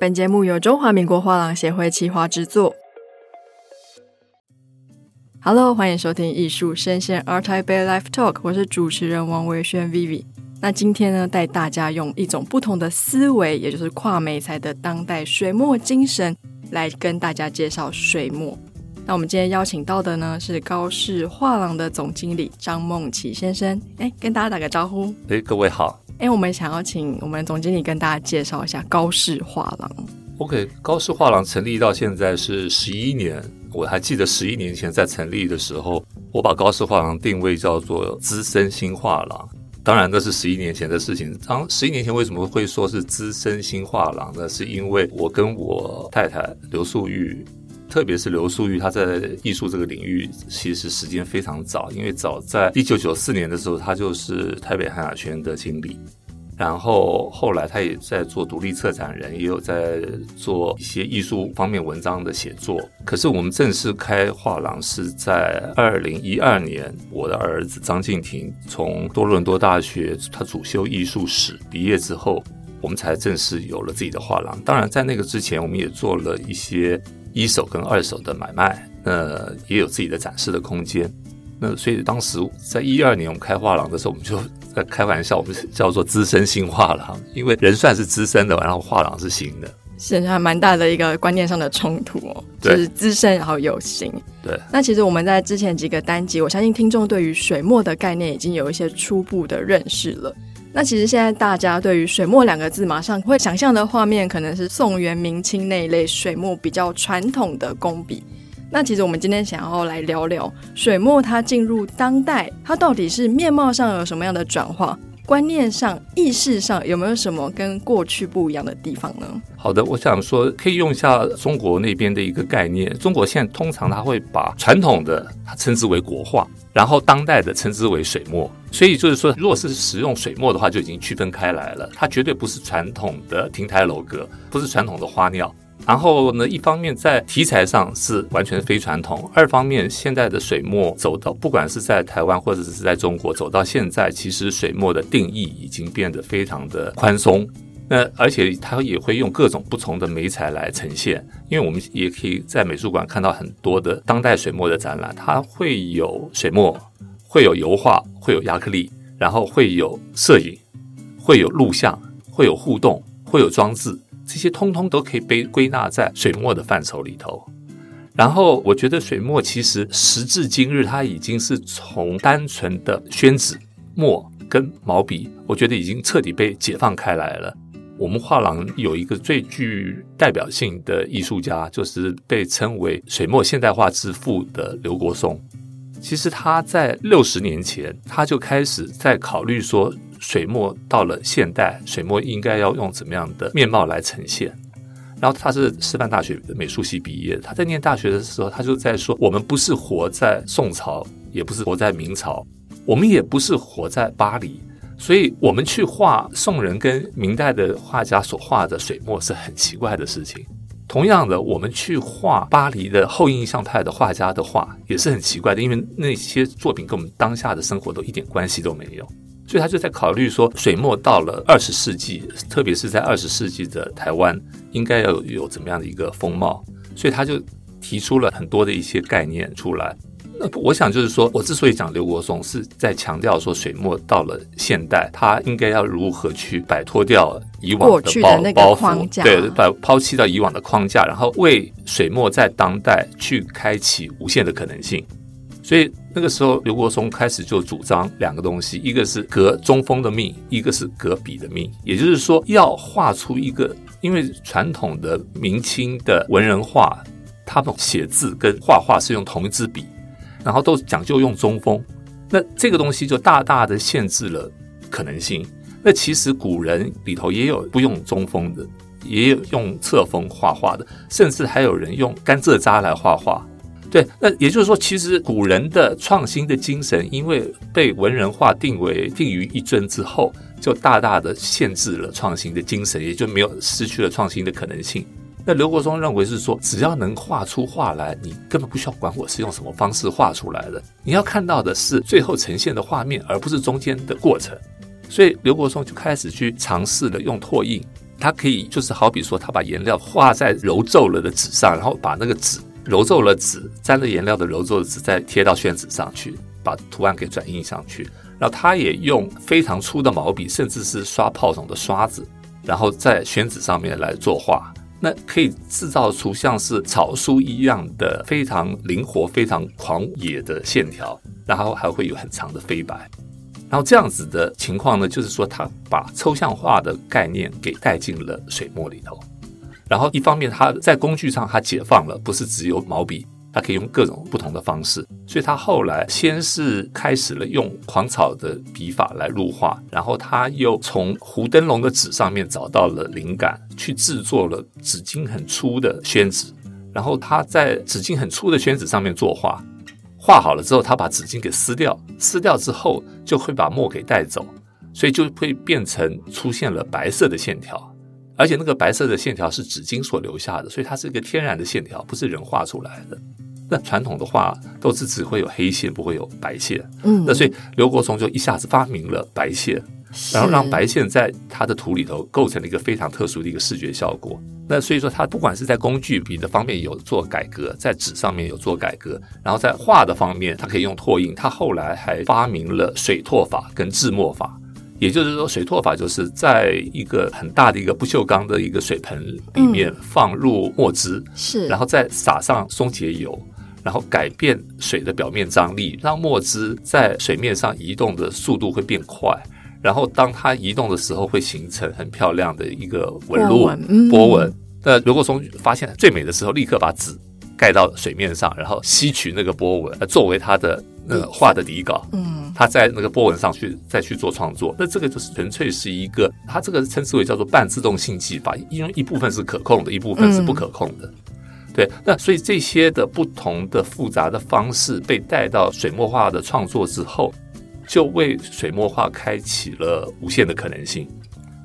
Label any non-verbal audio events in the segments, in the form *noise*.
本节目由中华民国画廊协会企划制作。Hello，欢迎收听艺术声鲜 ART TAIPEI Live Talk，我是主持人王维轩 Vivi。那今天呢，带大家用一种不同的思维，也就是跨媒材的当代水墨精神，来跟大家介绍水墨。那我们今天邀请到的呢，是高士画廊的总经理张梦琪先生。哎，跟大家打个招呼。哎，各位好。哎，我们想要请我们总经理跟大家介绍一下高氏画廊。OK，高氏画廊成立到现在是十一年。我还记得十一年前在成立的时候，我把高氏画廊定位叫做资深新画廊。当然，那是十一年前的事情。当十一年前为什么会说是资深新画廊呢？是因为我跟我太太刘素玉。特别是刘素玉，他在艺术这个领域其实时间非常早，因为早在一九九四年的时候，他就是台北汉雅轩的经理，然后后来他也在做独立策展人，也有在做一些艺术方面文章的写作。可是我们正式开画廊是在二零一二年，我的儿子张敬亭从多伦多大学他主修艺术史毕业之后，我们才正式有了自己的画廊。当然，在那个之前，我们也做了一些。一手跟二手的买卖，那，也有自己的展示的空间。那所以当时在一二年我们开画廊的时候，我们就在开玩笑，我们叫做资深新画廊，因为人算是资深的，然后画廊是新的，是还蛮大的一个观念上的冲突哦。对，就是资深然后有型。对。那其实我们在之前几个单集，我相信听众对于水墨的概念已经有一些初步的认识了。那其实现在大家对于水墨两个字，马上会想象的画面可能是宋元明清那一类水墨比较传统的工笔。那其实我们今天想要来聊聊水墨，它进入当代，它到底是面貌上有什么样的转化？观念上、意识上有没有什么跟过去不一样的地方呢？好的，我想说可以用一下中国那边的一个概念。中国现在通常他会把传统的它称之为国画，然后当代的称之为水墨。所以就是说，如果是使用水墨的话，就已经区分开来了。它绝对不是传统的亭台楼阁，不是传统的花鸟。然后呢，一方面在题材上是完全非传统；二方面，现在的水墨走到，不管是在台湾或者是在中国走到现在，其实水墨的定义已经变得非常的宽松。那而且它也会用各种不同的媒材来呈现，因为我们也可以在美术馆看到很多的当代水墨的展览，它会有水墨，会有油画，会有亚克力，然后会有摄影，会有录像，会有互动，会有装置。这些通通都可以被归纳在水墨的范畴里头。然后，我觉得水墨其实时至今日，它已经是从单纯的宣纸、墨跟毛笔，我觉得已经彻底被解放开来了。我们画廊有一个最具代表性的艺术家，就是被称为水墨现代化之父的刘国松。其实他在六十年前，他就开始在考虑说。水墨到了现代，水墨应该要用怎么样的面貌来呈现？然后他是师范大学的美术系毕业，他在念大学的时候，他就在说：我们不是活在宋朝，也不是活在明朝，我们也不是活在巴黎，所以我们去画宋人跟明代的画家所画的水墨是很奇怪的事情。同样的，我们去画巴黎的后印象派的画家的画也是很奇怪的，因为那些作品跟我们当下的生活都一点关系都没有。所以他就在考虑说，水墨到了二十世纪，特别是在二十世纪的台湾，应该要有怎么样的一个风貌。所以他就提出了很多的一些概念出来。那我想就是说，我之所以讲刘国松，是在强调说，水墨到了现代，他应该要如何去摆脱掉以往的包的包袱，对，把抛弃掉以往的框架，然后为水墨在当代去开启无限的可能性。所以那个时候，刘国松开始就主张两个东西，一个是革中锋的命，一个是革笔的命。也就是说，要画出一个，因为传统的明清的文人画，他们写字跟画画是用同一支笔，然后都讲究用中锋。那这个东西就大大的限制了可能性。那其实古人里头也有不用中锋的，也有用侧锋画画的，甚至还有人用甘蔗渣来画画。对，那也就是说，其实古人的创新的精神，因为被文人画定为定于一尊之后，就大大的限制了创新的精神，也就没有失去了创新的可能性。那刘国松认为是说，只要能画出画来，你根本不需要管我是用什么方式画出来的，你要看到的是最后呈现的画面，而不是中间的过程。所以刘国松就开始去尝试了用拓印。他可以就是好比说，他把颜料画在揉皱了的纸上，然后把那个纸揉皱了纸沾了颜料的揉皱的纸再贴到宣纸上去，把图案给转印上去。然后他也用非常粗的毛笔，甚至是刷泡筒的刷子，然后在宣纸上面来作画。那可以制造出像是草书一样的非常灵活、非常狂野的线条，然后还会有很长的飞白。然后这样子的情况呢，就是说他把抽象画的概念给带进了水墨里头。然后一方面他在工具上他解放了，不是只有毛笔。他可以用各种不同的方式，所以他后来先是开始了用狂草的笔法来入画，然后他又从胡灯笼的纸上面找到了灵感，去制作了纸巾很粗的宣纸，然后他在纸巾很粗的宣纸上面作画，画好了之后，他把纸巾给撕掉，撕掉之后就会把墨给带走，所以就会变成出现了白色的线条，而且那个白色的线条是纸巾所留下的，所以它是一个天然的线条，不是人画出来的。那传统的画都是只会有黑线，不会有白线。嗯，那所以刘国松就一下子发明了白线，然后让白线在他的图里头构成了一个非常特殊的一个视觉效果。那所以说，他不管是在工具笔的方面有做改革，在纸上面有做改革，然后在画的方面，他可以用拓印。他后来还发明了水拓法跟制墨法，也就是说，水拓法就是在一个很大的一个不锈钢的一个水盆里面放入墨汁，是，然后再撒上松节油。然后改变水的表面张力，让墨汁在水面上移动的速度会变快。然后当它移动的时候，会形成很漂亮的一个纹路波纹。嗯、波纹。那如果从发现最美的时候，立刻把纸盖到水面上，然后吸取那个波纹，作为它的呃画的底稿。嗯，他在那个波纹上去再去做创作。那这个就是纯粹是一个，他这个称之为叫做半自动性技法，因为一部分是可控的，一部分是不可控的。嗯对，那所以这些的不同的复杂的方式被带到水墨画的创作之后，就为水墨画开启了无限的可能性。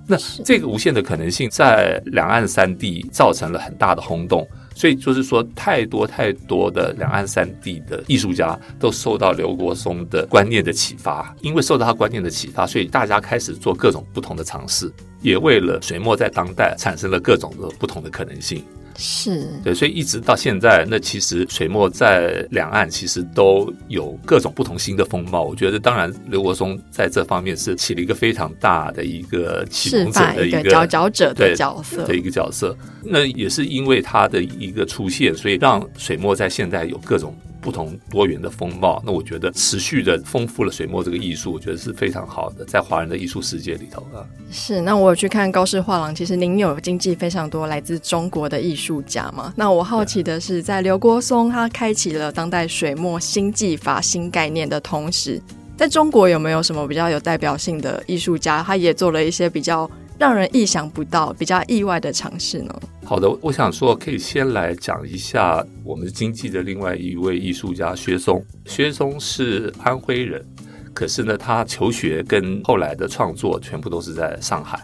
那这个无限的可能性在两岸三地造成了很大的轰动，所以就是说，太多太多的两岸三地的艺术家都受到刘国松的观念的启发，因为受到他观念的启发，所以大家开始做各种不同的尝试，也为了水墨在当代产生了各种的不同的可能性。是对，所以一直到现在，那其实水墨在两岸其实都有各种不同新的风貌。我觉得，当然刘国松在这方面是起了一个非常大的一个启蒙者的一个佼佼者的角色的一个角色。那也是因为他的一个出现，所以让水墨在现在有各种。不同多元的风貌，那我觉得持续的丰富了水墨这个艺术，我觉得是非常好的，在华人的艺术世界里头啊。是，那我有去看高士画廊，其实您有经纪非常多来自中国的艺术家嘛？那我好奇的是，在刘国松他开启了当代水墨新技法、新概念的同时，在中国有没有什么比较有代表性的艺术家？他也做了一些比较。让人意想不到、比较意外的尝试呢？好的，我想说，可以先来讲一下我们经济的另外一位艺术家薛松。薛松是安徽人，可是呢，他求学跟后来的创作全部都是在上海。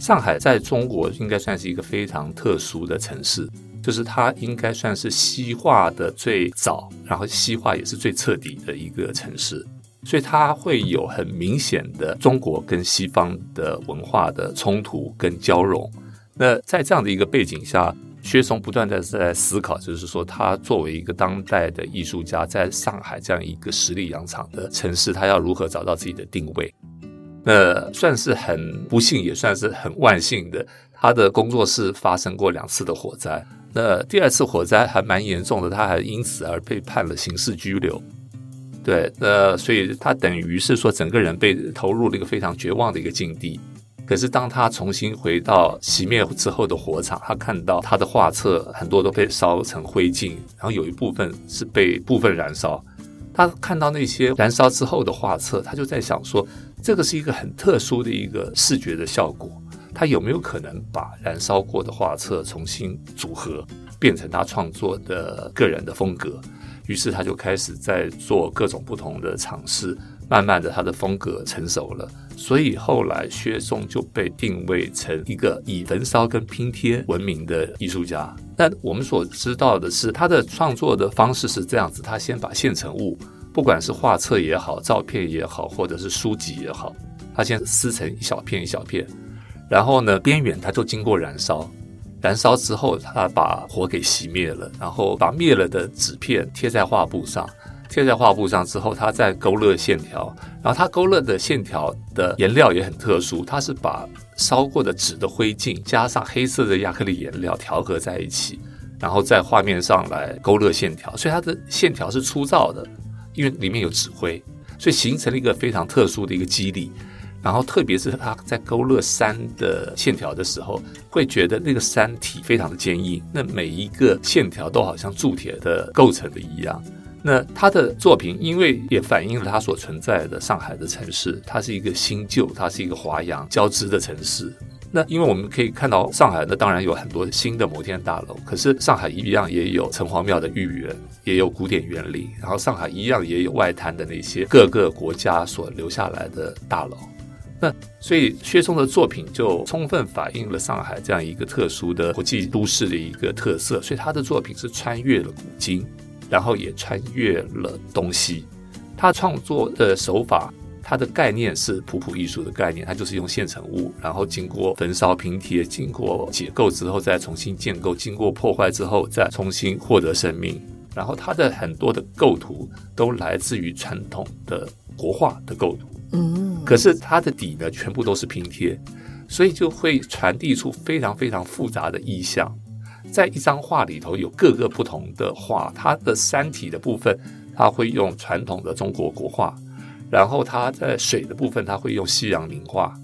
上海在中国应该算是一个非常特殊的城市，就是它应该算是西化的最早，然后西化也是最彻底的一个城市。所以它会有很明显的中国跟西方的文化的冲突跟交融。那在这样的一个背景下，薛松不断的在思考，就是说他作为一个当代的艺术家，在上海这样一个十里洋场的城市，他要如何找到自己的定位？那算是很不幸，也算是很万幸的，他的工作室发生过两次的火灾。那第二次火灾还蛮严重的，他还因此而被判了刑事拘留。对，呃，所以他等于是说，整个人被投入了一个非常绝望的一个境地。可是当他重新回到熄灭之后的火场，他看到他的画册很多都被烧成灰烬，然后有一部分是被部分燃烧。他看到那些燃烧之后的画册，他就在想说，这个是一个很特殊的一个视觉的效果。他有没有可能把燃烧过的画册重新组合，变成他创作的个人的风格？于是他就开始在做各种不同的尝试，慢慢的他的风格成熟了，所以后来薛松就被定位成一个以焚烧跟拼贴闻名的艺术家。但我们所知道的是，他的创作的方式是这样子：他先把现成物，不管是画册也好、照片也好，或者是书籍也好，他先撕成一小片一小片，然后呢，边缘它就经过燃烧，燃烧之后，它把火给熄灭了，然后把灭了的纸片贴在画布上，贴在画布上之后，它再勾勒线条，然后它勾勒的线条的颜料也很特殊，它是把烧过的纸的灰烬加上黑色的亚克力颜料调和在一起，然后在画面上来勾勒线条，所以它的线条是粗糙的，因为里面有纸灰，所以形成了一个非常特殊的一个肌理。然后特别是他在勾勒山的线条的时候，会觉得那个山体非常的坚硬，那每一个线条都好像铸铁的构成的一样。那他的作品，因为也反映了他所存在的上海的城市，它是一个新旧，它是一个华洋交织的城市。那因为我们可以看到上海，那当然有很多新的摩天大楼，可是上海一样也有城隍庙的豫园，也有古典园林，然后上海一样也有外滩的那些各个国家所留下来的大楼。那所以薛松的作品就充分反映了上海这样一个特殊的国际都市的一个特色，所以他的作品是穿越了古今。然后也穿越了东西，他创作的手法，他的概念是普普艺术的概念，他就是用现成物，然后经过焚烧平贴，经过解构之后再重新建构，经过破坏之后再重新获得生命。然后他的很多的构图都来自于传统的国画的构图，可是它的底呢全部都是拼贴，所以就会传递出非常非常复杂的意象。在一张画里头有各个不同的画，它的山体的部分，它会用传统的中国国画，然后它在水的部分，它会用西洋名画，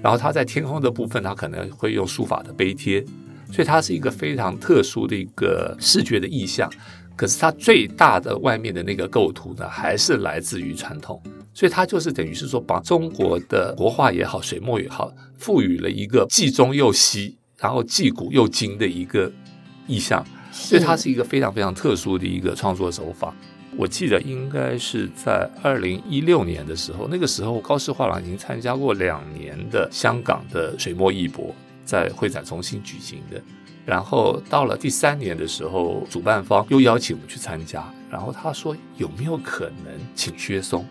然后它在天空的部分，它可能会用书法的碑帖，所以它是一个非常特殊的一个视觉的意象。可是它最大的外面的那个构图呢，还是来自于传统，所以它就是等于是说，把中国的国画也好，水墨也好，赋予了一个既中又西，然后既古又今的一个。意象，所以它是一个非常非常特殊的一个创作手法。我记得应该是在二零一六年的时候，那个时候高师画廊已经参加过两年的香港的水墨艺博，在会展中心举行的。然后到了第三年的时候，主办方又邀请我们去参加，然后他说有没有可能请薛松？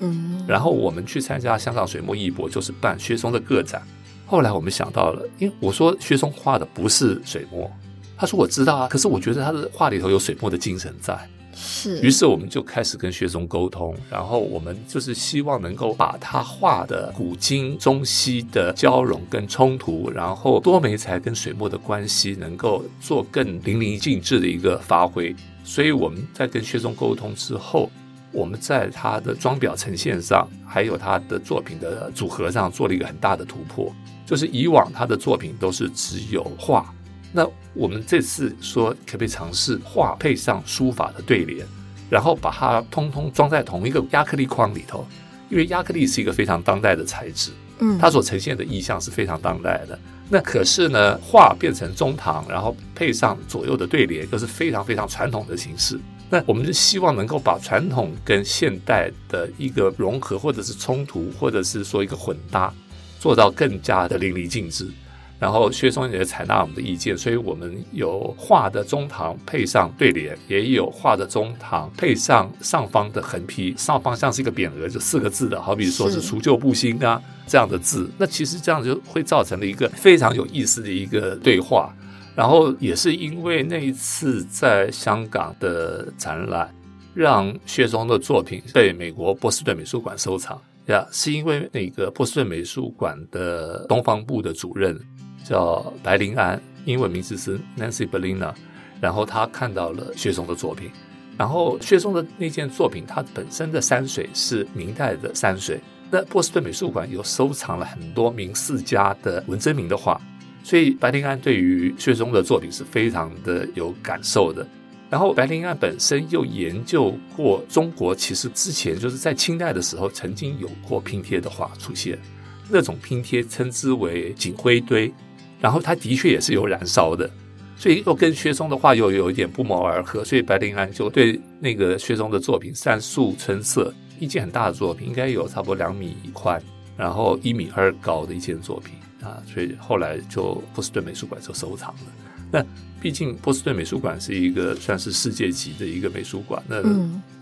嗯，然后我们去参加香港水墨艺博，就是办薛松的个展。后来我们想到了，因为我说薛松画的不是水墨。他说：“我知道啊，可是我觉得他的画里头有水墨的精神在。是，于是我们就开始跟薛松沟通，然后我们就是希望能够把他画的古今中西的交融跟冲突，然后多媒材跟水墨的关系，能够做更淋漓尽致的一个发挥。所以我们在跟薛松沟通之后，我们在他的装裱呈现上，还有他的作品的组合上，做了一个很大的突破。就是以往他的作品都是只有画。”那我们这次说，可不可以尝试画配上书法的对联，然后把它通通装在同一个亚克力框里头？因为亚克力是一个非常当代的材质，嗯，它所呈现的意象是非常当代的。那可是呢，画变成中堂，然后配上左右的对联，又是非常非常传统的形式。那我们就希望能够把传统跟现代的一个融合，或者是冲突，或者是说一个混搭，做到更加的淋漓尽致。然后薛松也采纳我们的意见，所以我们有画的中堂配上对联，也有画的中堂配上上方的横批，上方像是一个匾额，就四个字的，好比说是“除旧布新”啊这样的字。那其实这样就会造成了一个非常有意思的一个对话。然后也是因为那一次在香港的展览，让薛松的作品被美国波士顿美术馆收藏呀，是因为那个波士顿美术馆的东方部的主任。叫白灵安，英文名字是 Nancy Bellina，然后他看到了薛松的作品，然后薛松的那件作品，它本身的山水是明代的山水。那波士顿美术馆有收藏了很多名四家的文征明的画，所以白灵安对于薛松的作品是非常的有感受的。然后白灵安本身又研究过中国，其实之前就是在清代的时候曾经有过拼贴的画出现，那种拼贴称之为锦灰堆。然后他的确也是有燃烧的，所以又跟薛松的画又有一点不谋而合，所以白灵安就对那个薛松的作品《山树春色》，一件很大的作品，应该有差不多两米宽，然后一米二高的一件作品啊，所以后来就波士顿美术馆就收藏了。那毕竟波士顿美术馆是一个算是世界级的一个美术馆，那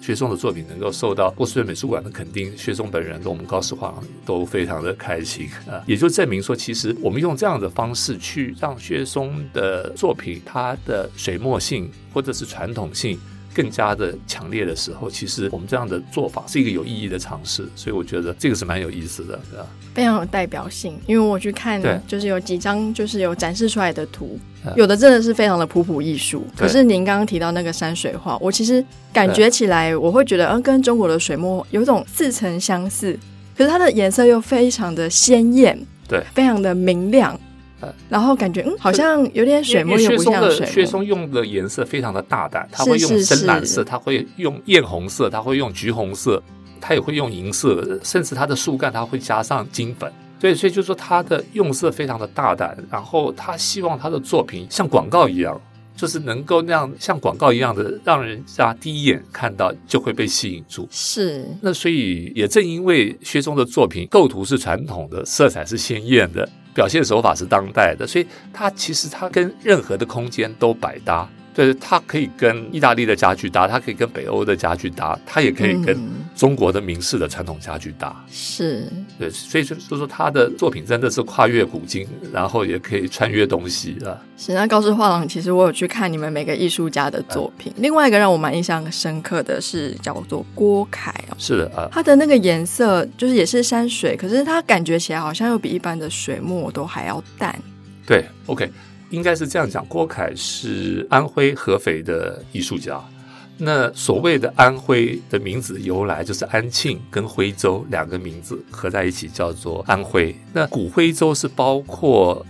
薛松的作品能够受到波士顿美术馆的肯定，薛松本人跟我们高士华都非常的开心啊，也就证明说，其实我们用这样的方式去让薛松的作品，它的水墨性或者是传统性。更加的强烈的时候，其实我们这样的做法是一个有意义的尝试，所以我觉得这个是蛮有意思的，对吧？非常有代表性，因为我去看，就是有几张就是有展示出来的图，有的真的是非常的普普艺术。可是您刚刚提到那个山水画，我其实感觉起来，我会觉得，嗯，跟中国的水墨有种似曾相似，可是它的颜色又非常的鲜艳，对，非常的明亮。然后感觉嗯，好像有点水墨，又不像水墨。薛松用的颜色非常的大胆，他会用深蓝色，他会用艳红色，他会用橘红色，他也会用银色，甚至他的树干他会加上金粉。对，所以就是说他的用色非常的大胆，然后他希望他的作品像广告一样，就是能够那样像广告一样的，让人家第一眼看到就会被吸引住。是。那所以也正因为薛松的作品构图是传统的，色彩是鲜艳的。表现手法是当代的，所以它其实它跟任何的空间都百搭。对，它可以跟意大利的家具搭，它可以跟北欧的家具搭，它也可以跟中国的明式的传统家具搭。是，对，所以就就说他的作品真的是跨越古今，然后也可以穿越东西啊。是，那高士画廊其实我有去看你们每个艺术家的作品，嗯、另外一个让我蛮印象深刻的是叫做郭凯哦。是的啊，他的那个颜色就是也是山水，可是他感觉起来好像又比一般的水墨都还要淡。对，OK。应该是这样讲，郭凯是安徽合肥的艺术家。那所谓的安徽的名字由来，就是安庆跟徽州两个名字合在一起叫做安徽。那古徽州是包括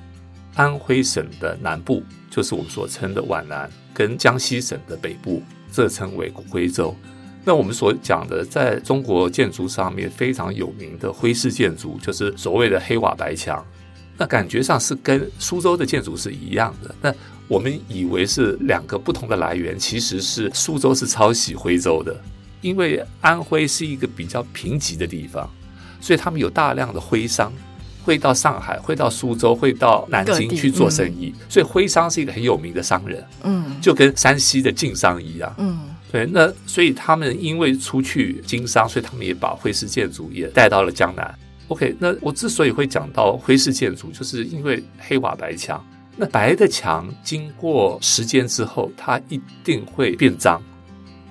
安徽省的南部，就是我们所称的皖南，跟江西省的北部，这称为古徽州。那我们所讲的，在中国建筑上面非常有名的徽式建筑，就是所谓的黑瓦白墙。那感觉上是跟苏州的建筑是一样的。那我们以为是两个不同的来源，其实是苏州是抄袭徽州的，因为安徽是一个比较贫瘠的地方，所以他们有大量的徽商会到上海、会到苏州、会到南京去做生意，嗯、所以徽商是一个很有名的商人。嗯，就跟山西的晋商一样。嗯，对。那所以他们因为出去经商，所以他们也把徽式建筑也带到了江南。OK，那我之所以会讲到灰式建筑，就是因为黑瓦白墙。那白的墙经过时间之后，它一定会变脏。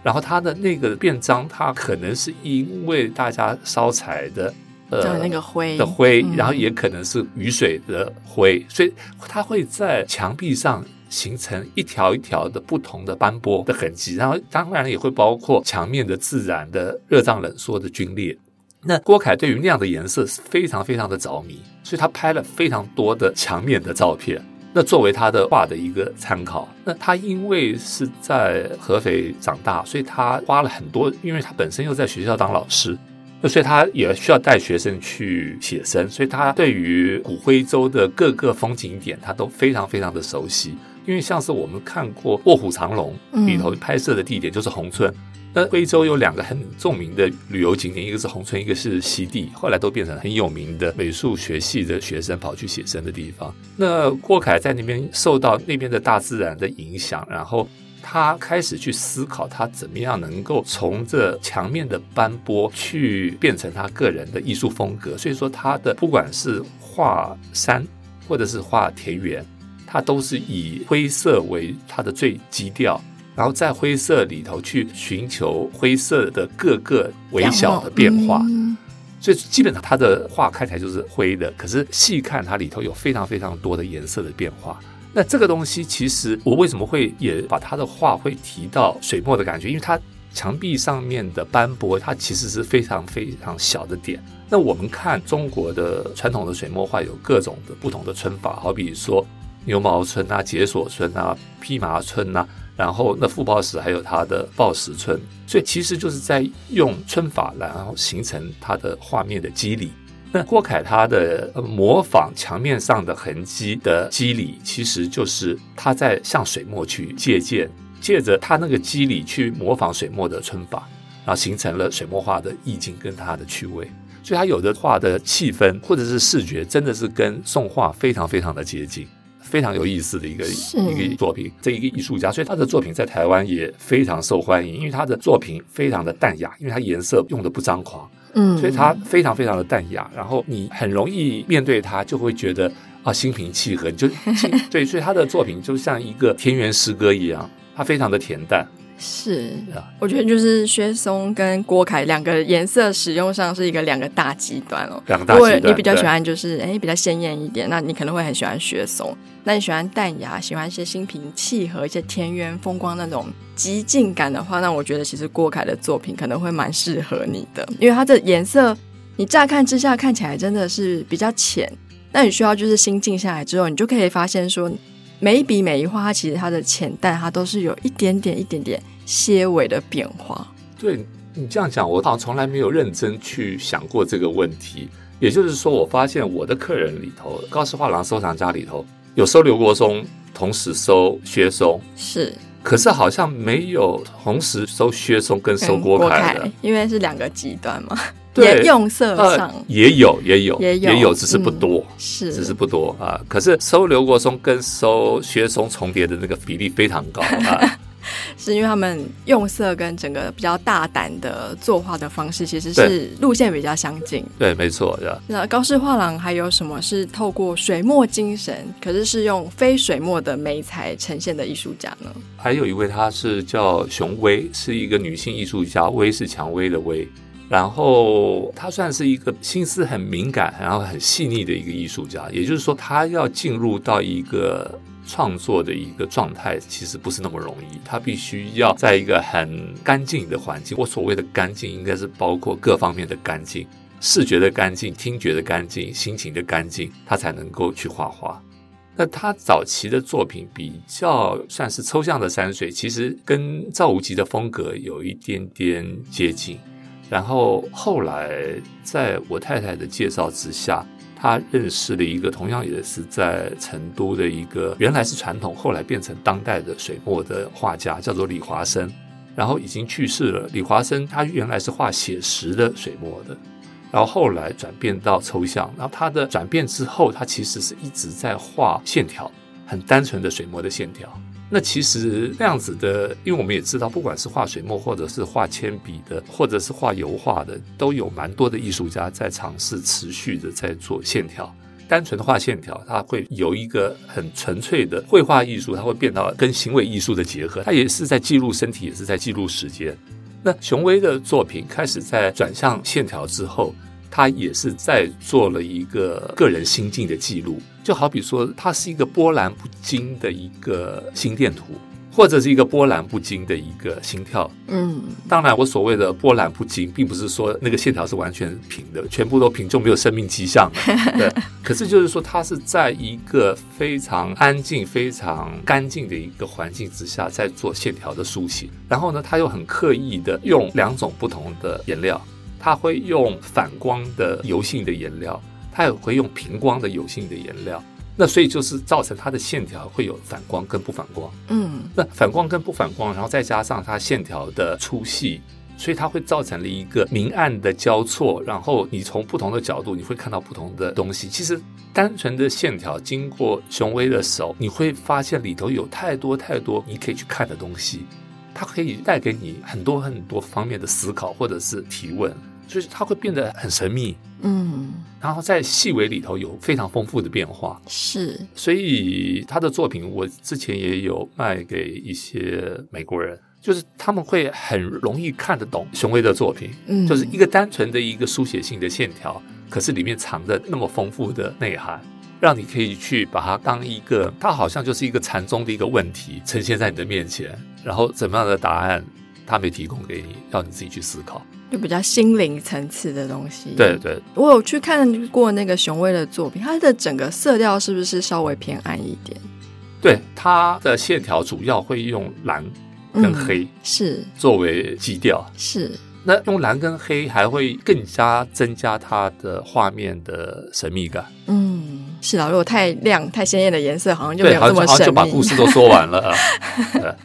然后它的那个变脏，它可能是因为大家烧柴的呃那个灰的灰，然后也可能是雨水的灰，所以它会在墙壁上形成一条一条的不同的斑驳的痕迹。然后当然也会包括墙面的自然的热胀冷缩的皲裂。那郭凯对于那样的颜色是非常非常的着迷，所以他拍了非常多的墙面的照片，那作为他的画的一个参考。那他因为是在合肥长大，所以他花了很多，因为他本身又在学校当老师，那所以他也需要带学生去写生，所以他对于古徽州的各个风景点，他都非常非常的熟悉。因为像是我们看过《卧虎藏龙》里头拍摄的地点就是宏村。那徽州有两个很著名的旅游景点，一个是红村，一个是西递，后来都变成很有名的美术学系的学生跑去写生的地方。那郭凯在那边受到那边的大自然的影响，然后他开始去思考他怎么样能够从这墙面的斑驳去变成他个人的艺术风格。所以说，他的不管是画山或者是画田园，他都是以灰色为他的最基调。然后在灰色里头去寻求灰色的各个微小的变化，所以基本上它的画看起来就是灰的，可是细看它里头有非常非常多的颜色的变化。那这个东西其实我为什么会也把他的画会提到水墨的感觉？因为它墙壁上面的斑驳，它其实是非常非常小的点。那我们看中国的传统的水墨画有各种的不同的皴法，好比说牛毛皴啊、解锁皴啊、披麻皴啊。然后那傅抱石还有他的抱石村，所以其实就是在用皴法，然后形成他的画面的肌理。那郭凯他的模仿墙面上的痕迹的肌理，其实就是他在向水墨去借鉴，借着他那个肌理去模仿水墨的皴法，然后形成了水墨画的意境跟它的趣味。所以他有的画的气氛或者是视觉，真的是跟宋画非常非常的接近。非常有意思的一个一个作品，这一个艺术家，所以他的作品在台湾也非常受欢迎，因为他的作品非常的淡雅，因为他颜色用的不张狂，嗯，所以他非常非常的淡雅，然后你很容易面对他就会觉得啊心平气和，你就 *laughs* 对，所以他的作品就像一个田园诗歌一样，他非常的恬淡。是，我觉得就是薛松跟郭凯两个颜色使用上是一个两个大极端哦。两个大极端。如果你比较喜欢就是哎比较鲜艳一点，那你可能会很喜欢薛松。那你喜欢淡雅，喜欢一些心平气和、一些田园风光那种极尽感的话，那我觉得其实郭凯的作品可能会蛮适合你的，因为它的颜色你乍看之下看起来真的是比较浅，那你需要就是心静下来之后，你就可以发现说。每一笔每一画，它其实它的浅淡，它都是有一点点、一点点些微的变化。对你这样讲，我好像从来没有认真去想过这个问题。也就是说，我发现我的客人里头，高氏画廊收藏家里头有收刘国松，同时收薛松，是，可是好像没有同时收薛松跟收郭凯的，因为是两个极端嘛。*laughs* 对，用色上、呃、也有，也有，也有，也有，只是不多，嗯、是，只是不多啊。可是收刘国松跟收薛松重叠的那个比例非常高啊，*laughs* *laughs* 是因为他们用色跟整个比较大胆的作画的方式，其实是路线比较相近。对，没错。那高氏画廊还有什么是透过水墨精神，可是是用非水墨的媒材呈现的艺术家呢？还有一位，她是叫熊薇，是一个女性艺术家，薇是蔷薇的薇。然后她算是一个心思很敏感，然后很细腻的一个艺术家。也就是说，她要进入到一个创作的一个状态，其实不是那么容易。他必须要在一个很干净的环境。我所谓的干净，应该是包括各方面的干净：视觉的干净、听觉的干净、心情的干净，他才能够去画画。那他早期的作品比较算是抽象的山水，其实跟赵无极的风格有一点点接近。然后后来，在我太太的介绍之下，他认识了一个同样也是在成都的一个原来是传统，后来变成当代的水墨的画家，叫做李华生。然后已经去世了。李华生他原来是画写实的水墨的，然后后来转变到抽象。然后他的转变之后，他其实是一直在画线条，很单纯的水墨的线条。那其实那样子的，因为我们也知道，不管是画水墨，或者是画铅笔的，或者是画油画的，都有蛮多的艺术家在尝试持续的在做线条。单纯的画线条，它会有一个很纯粹的绘画艺术，它会变到跟行为艺术的结合。它也是在记录身体，也是在记录时间。那熊威的作品开始在转向线条之后。他也是在做了一个个人心境的记录，就好比说，他是一个波澜不惊的一个心电图，或者是一个波澜不惊的一个心跳。嗯，当然，我所谓的波澜不惊，并不是说那个线条是完全平的，全部都平就没有生命迹象了。*laughs* 对，可是就是说，他是在一个非常安静、非常干净的一个环境之下，在做线条的书写。然后呢，他又很刻意的用两种不同的颜料。他会用反光的油性的颜料，它也会用平光的油性的颜料，那所以就是造成它的线条会有反光跟不反光。嗯，那反光跟不反光，然后再加上它线条的粗细，所以它会造成了一个明暗的交错。然后你从不同的角度，你会看到不同的东西。其实单纯的线条经过雄威的手，你会发现里头有太多太多你可以去看的东西，它可以带给你很多很多方面的思考或者是提问。就是它会变得很神秘，嗯，然后在细微里头有非常丰富的变化，是，所以他的作品我之前也有卖给一些美国人，就是他们会很容易看得懂熊威的作品，嗯，就是一个单纯的一个书写性的线条，可是里面藏着那么丰富的内涵，让你可以去把它当一个，它好像就是一个禅宗的一个问题呈现在你的面前，然后怎么样的答案他没提供给你，要你自己去思考。就比较心灵层次的东西。对对，我有去看过那个熊威的作品，它的整个色调是不是稍微偏暗一点？对，它的线条主要会用蓝跟黑，是作为基调。是，那用蓝跟黑还会更加增加它的画面的神秘感。嗯，是啊，如果太亮、太鲜艳的颜色，好像就没有这么神秘。好像就把故事都说完了。*laughs*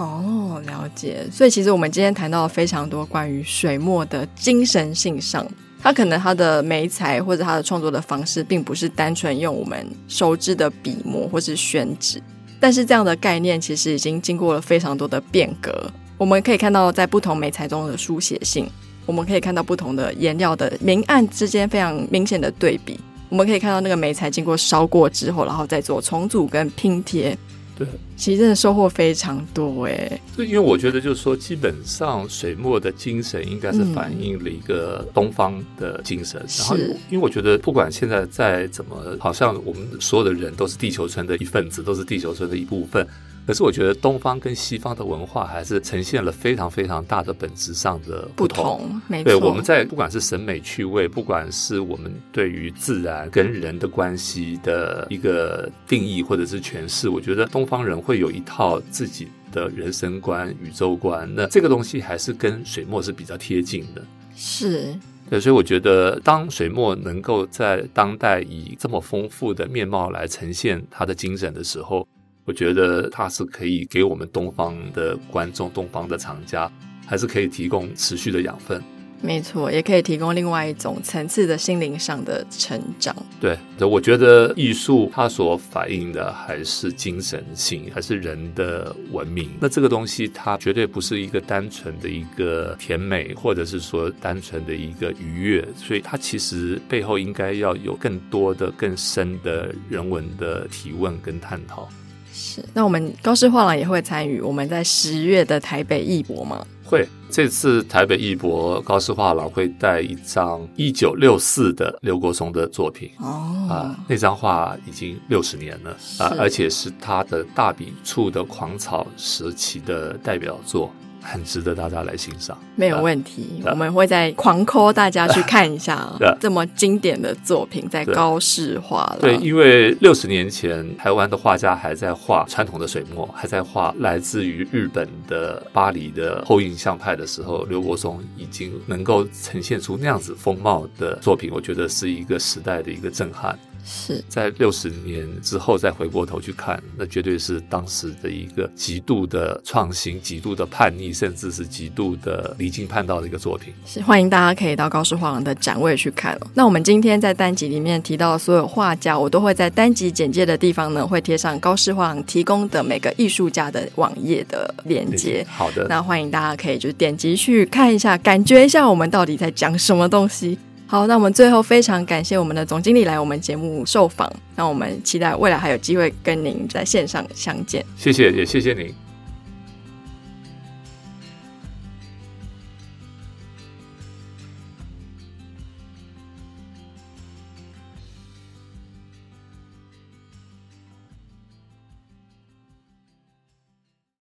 哦，了解。所以其实我们今天谈到了非常多关于水墨的精神性上他可能他的媒材或者他的创作的方式，并不是单纯用我们熟知的笔墨或是宣纸，但是这样的概念其实已经经过了非常多的变革。我们可以看到，在不同媒材中的书写性，我们可以看到不同的颜料的明暗之间非常明显的对比。我们可以看到那个媒材经过烧过之后，然后再做重组跟拼贴。对，其实真的收获非常多哎。对，因为我觉得就是说，基本上水墨的精神应该是反映了一个东方的精神。嗯、然后，因为我觉得不管现在再怎么，好像我们所有的人都是地球村的一份子，都是地球村的一部分。可是我觉得东方跟西方的文化还是呈现了非常非常大的本质上的不同。没错。对，我们在不管是审美趣味，不管是我们对于自然跟人的关系的一个定义或者是诠释，我觉得东方人会有一套自己的人生观、宇宙观。那这个东西还是跟水墨是比较贴近的。是。对，所以我觉得当水墨能够在当代以这么丰富的面貌来呈现它的精神的时候。我觉得它是可以给我们东方的观众、东方的厂家，还是可以提供持续的养分。没错，也可以提供另外一种层次的心灵上的成长。对，我觉得艺术它所反映的还是精神性，还是人的文明。那这个东西它绝对不是一个单纯的一个甜美，或者是说单纯的一个愉悦，所以它其实背后应该要有更多的、更深的人文的提问跟探讨。是，那我们高师画廊也会参与我们在十月的台北艺博吗？会，这次台北艺博高师画廊会带一张一九六四的刘国松的作品哦，啊，那张画已经六十年了啊，而且是他的大笔触的狂草时期的代表作。很值得大家来欣赏，没有问题。我们会再狂 call 大家去看一下这么经典的作品，在高市画了。对，因为六十年前台湾的画家还在画传统的水墨，还在画来自于日本的巴黎的后印象派的时候，刘国松已经能够呈现出那样子风貌的作品，我觉得是一个时代的一个震撼。是在六十年之后再回过头去看，那绝对是当时的一个极度的创新、极度的叛逆，甚至是极度的离经叛道的一个作品。是欢迎大家可以到高师画廊的展位去看哦。那我们今天在单集里面提到的所有画家，我都会在单集简介的地方呢，会贴上高师画廊提供的每个艺术家的网页的链接。好的，那欢迎大家可以就点击去看一下，感觉一下我们到底在讲什么东西。好，那我们最后非常感谢我们的总经理来我们节目受访，那我们期待未来还有机会跟您在线上相见。谢谢，也谢谢您。